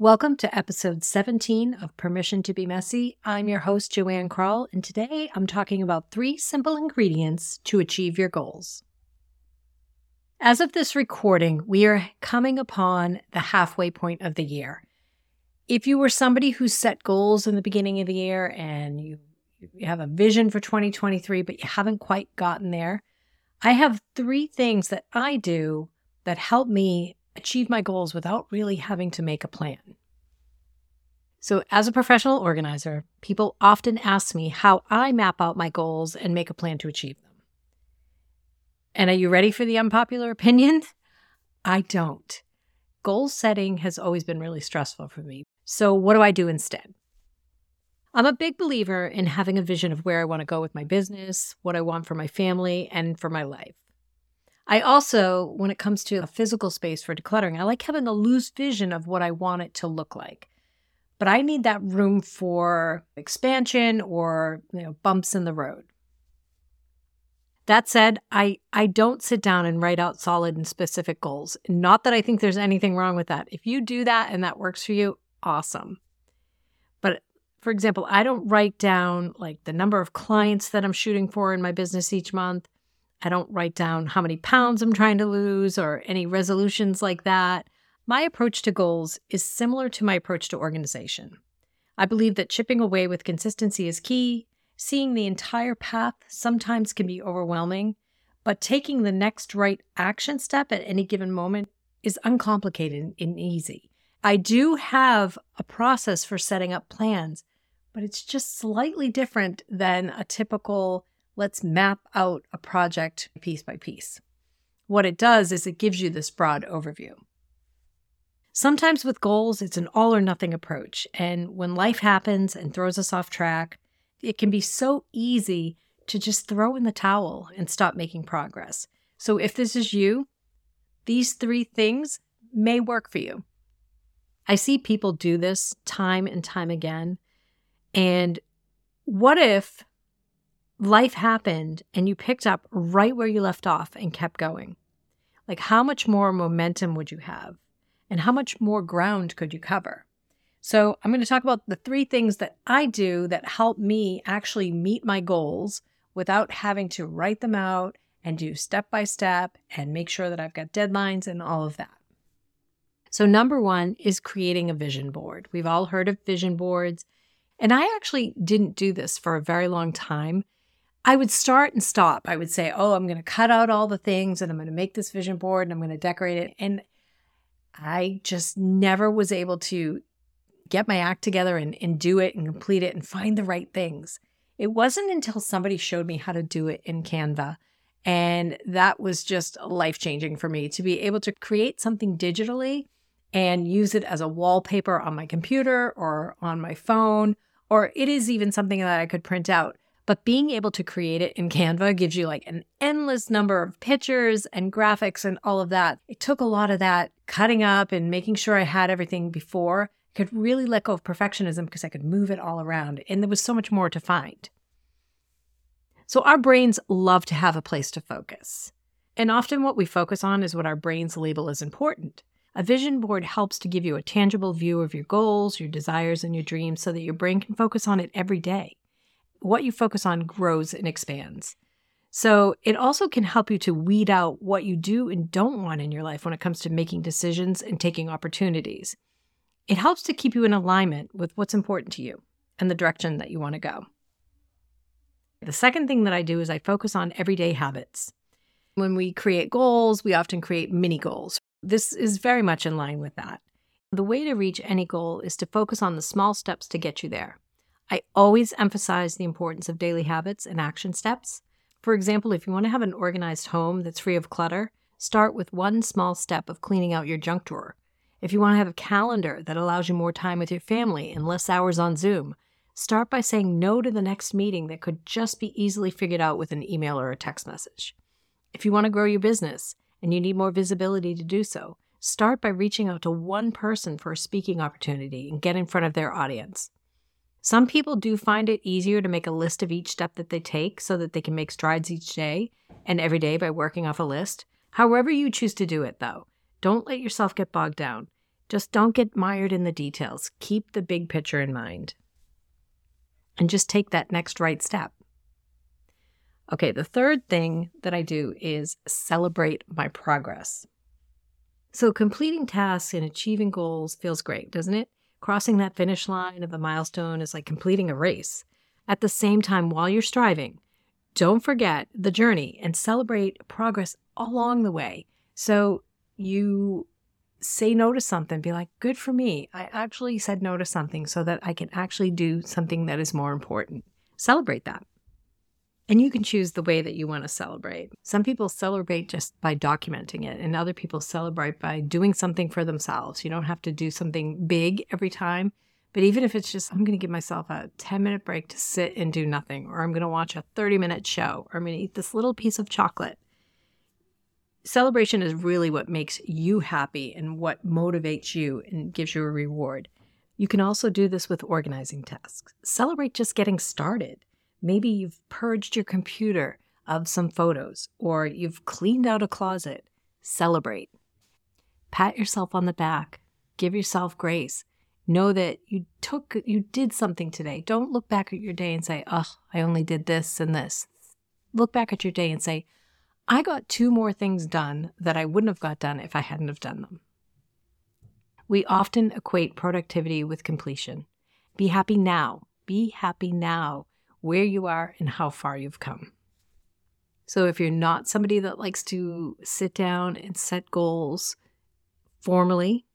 Welcome to episode 17 of Permission to Be Messy. I'm your host, Joann Krall, and today I'm talking about three simple ingredients to achieve your goals. As of this recording, we are coming upon the halfway point of the year. If you were somebody who set goals in the beginning of the year and you, you have a vision for 2023, but you haven't quite gotten there, I have three things that I do that help me achieve my goals without really having to make a plan. So, as a professional organizer, people often ask me how I map out my goals and make a plan to achieve them. And are you ready for the unpopular opinion? I don't. Goal setting has always been really stressful for me. So, what do I do instead? I'm a big believer in having a vision of where I want to go with my business, what I want for my family, and for my life. I also, when it comes to a physical space for decluttering, I like having a loose vision of what I want it to look like. But I need that room for expansion or you know, bumps in the road. That said, I, I don't sit down and write out solid and specific goals. Not that I think there's anything wrong with that. If you do that and that works for you, awesome. But for example, I don't write down like the number of clients that I'm shooting for in my business each month. I don't write down how many pounds I'm trying to lose or any resolutions like that. My approach to goals is similar to my approach to organization. I believe that chipping away with consistency is key. Seeing the entire path sometimes can be overwhelming, but taking the next right action step at any given moment is uncomplicated and easy. I do have a process for setting up plans, but it's just slightly different than a typical let's map out a project piece by piece. What it does is it gives you this broad overview. Sometimes with goals, it's an all or nothing approach. And when life happens and throws us off track, it can be so easy to just throw in the towel and stop making progress. So if this is you, these three things may work for you. I see people do this time and time again. And what if life happened and you picked up right where you left off and kept going? Like, how much more momentum would you have? And how much more ground could you cover? So, I'm going to talk about the three things that I do that help me actually meet my goals without having to write them out and do step by step and make sure that I've got deadlines and all of that. So, number one is creating a vision board. We've all heard of vision boards. And I actually didn't do this for a very long time I would start and stop. I would say, oh, I'm going to cut out all the things and I'm going to make this vision board and I'm going to decorate it. And I just never was able to get my act together and, and do it and complete it and find the right things. It wasn't until somebody showed me how to do it in Canva. And that was just life changing for me to be able to create something digitally and use it as a wallpaper on my computer or on my phone, or it is even something that I could print out. But being able to create it in Canva gives you like an endless number of pictures and graphics and all of that. It took a lot of that cutting up and making sure I had everything before. I could really let go of perfectionism because I could move it all around. And there was so much more to find. So our brains love to have a place to focus. And often what we focus on is what our brains label as important. A vision board helps to give you a tangible view of your goals, your desires, and your dreams so that your brain can focus on it every day what you focus on grows and expands. So it also can help you to weed out what you do and don't want in your life when it comes to making decisions and taking opportunities. It helps to keep you in alignment with what's important to you and the direction that you want to go. The second thing that I do is I focus on everyday habits. When we create goals, we often create mini goals. This is very much in line with that. The way to reach any goal is to focus on the small steps to get you there. I always emphasize the importance of daily habits and action steps. For example, if you want to have an organized home that's free of clutter, start with one small step of cleaning out your junk drawer. If you want to have a calendar that allows you more time with your family and less hours on Zoom, start by saying no to the next meeting that could just be easily figured out with an email or a text message. If you want to grow your business and you need more visibility to do so, start by reaching out to one person for a speaking opportunity and get in front of their audience. Some people do find it easier to make a list of each step that they take so that they can make strides each day and every day by working off a list. However, you choose to do it, though, don't let yourself get bogged down. Just don't get mired in the details. Keep the big picture in mind. And just take that next right step. Okay, the third thing that I do is celebrate my progress. So, completing tasks and achieving goals feels great, doesn't it? Crossing that finish line of the milestone is like completing a race. At the same time, while you're striving, don't forget the journey and celebrate progress along the way. So, you say no to something, be like, good for me. I actually said no to something so that I can actually do something that is more important. Celebrate that. And you can choose the way that you want to celebrate. Some people celebrate just by documenting it, and other people celebrate by doing something for themselves. You don't have to do something big every time. But even if it's just, I'm going to give myself a 10 minute break to sit and do nothing, or I'm going to watch a 30 minute show, or I'm going to eat this little piece of chocolate. Celebration is really what makes you happy and what motivates you and gives you a reward. You can also do this with organizing tasks. Celebrate just getting started. Maybe you've purged your computer of some photos or you've cleaned out a closet. Celebrate. Pat yourself on the back. Give yourself grace. Know that you took, you did something today. Don't look back at your day and say, oh, I only did this and this. Look back at your day and say, I got two more things done that I wouldn't have got done if I hadn't have done them. We often equate productivity with completion. Be happy now. Be happy now where you are and how far you've come. So, if you're not somebody that likes to sit down and set goals formally,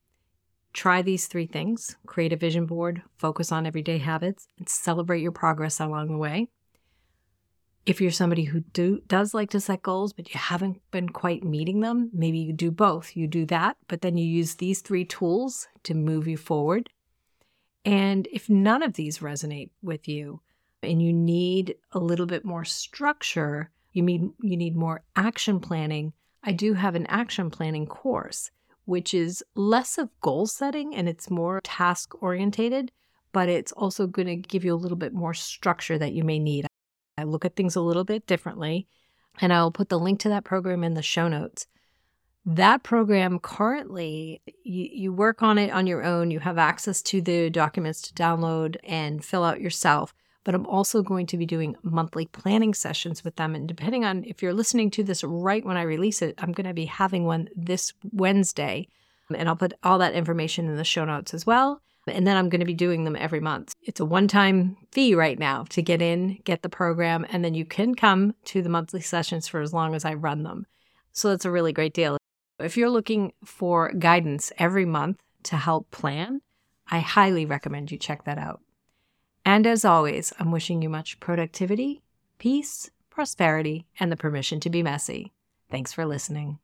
try these three things create a vision board, focus on everyday habits, and celebrate your progress along the way. If you're somebody who do, does like to set goals, but you haven't been quite meeting them, maybe you do both. You do that, but then you use these three tools to move you forward. And if none of these resonate with you, and you need a little bit more structure, you need you need more action planning. I do have an action planning course which is less of goal setting and it's more task orientated, but it's also going to give you a little bit more structure that you may need. I look at things a little bit differently, and I'll put the link to that program in the show notes. That program currently, you, you work on it on your own. You have access to the documents to download and fill out yourself but I'm also going to be doing monthly planning sessions with them. And depending on if you're listening to this right when I release it, I'm going to be having one this Wednesday. And I'll put all that information in the show notes as well. And then I'm going to be doing them every month. It's a one time fee right now to get in, get the program, and then you can come to the monthly sessions for as long as I run them. So that's a really great deal. If you're looking for guidance every month to help plan, I highly recommend you check that out. And as always, I'm wishing you much productivity, peace, prosperity, and the permission to be messy. Thanks for listening.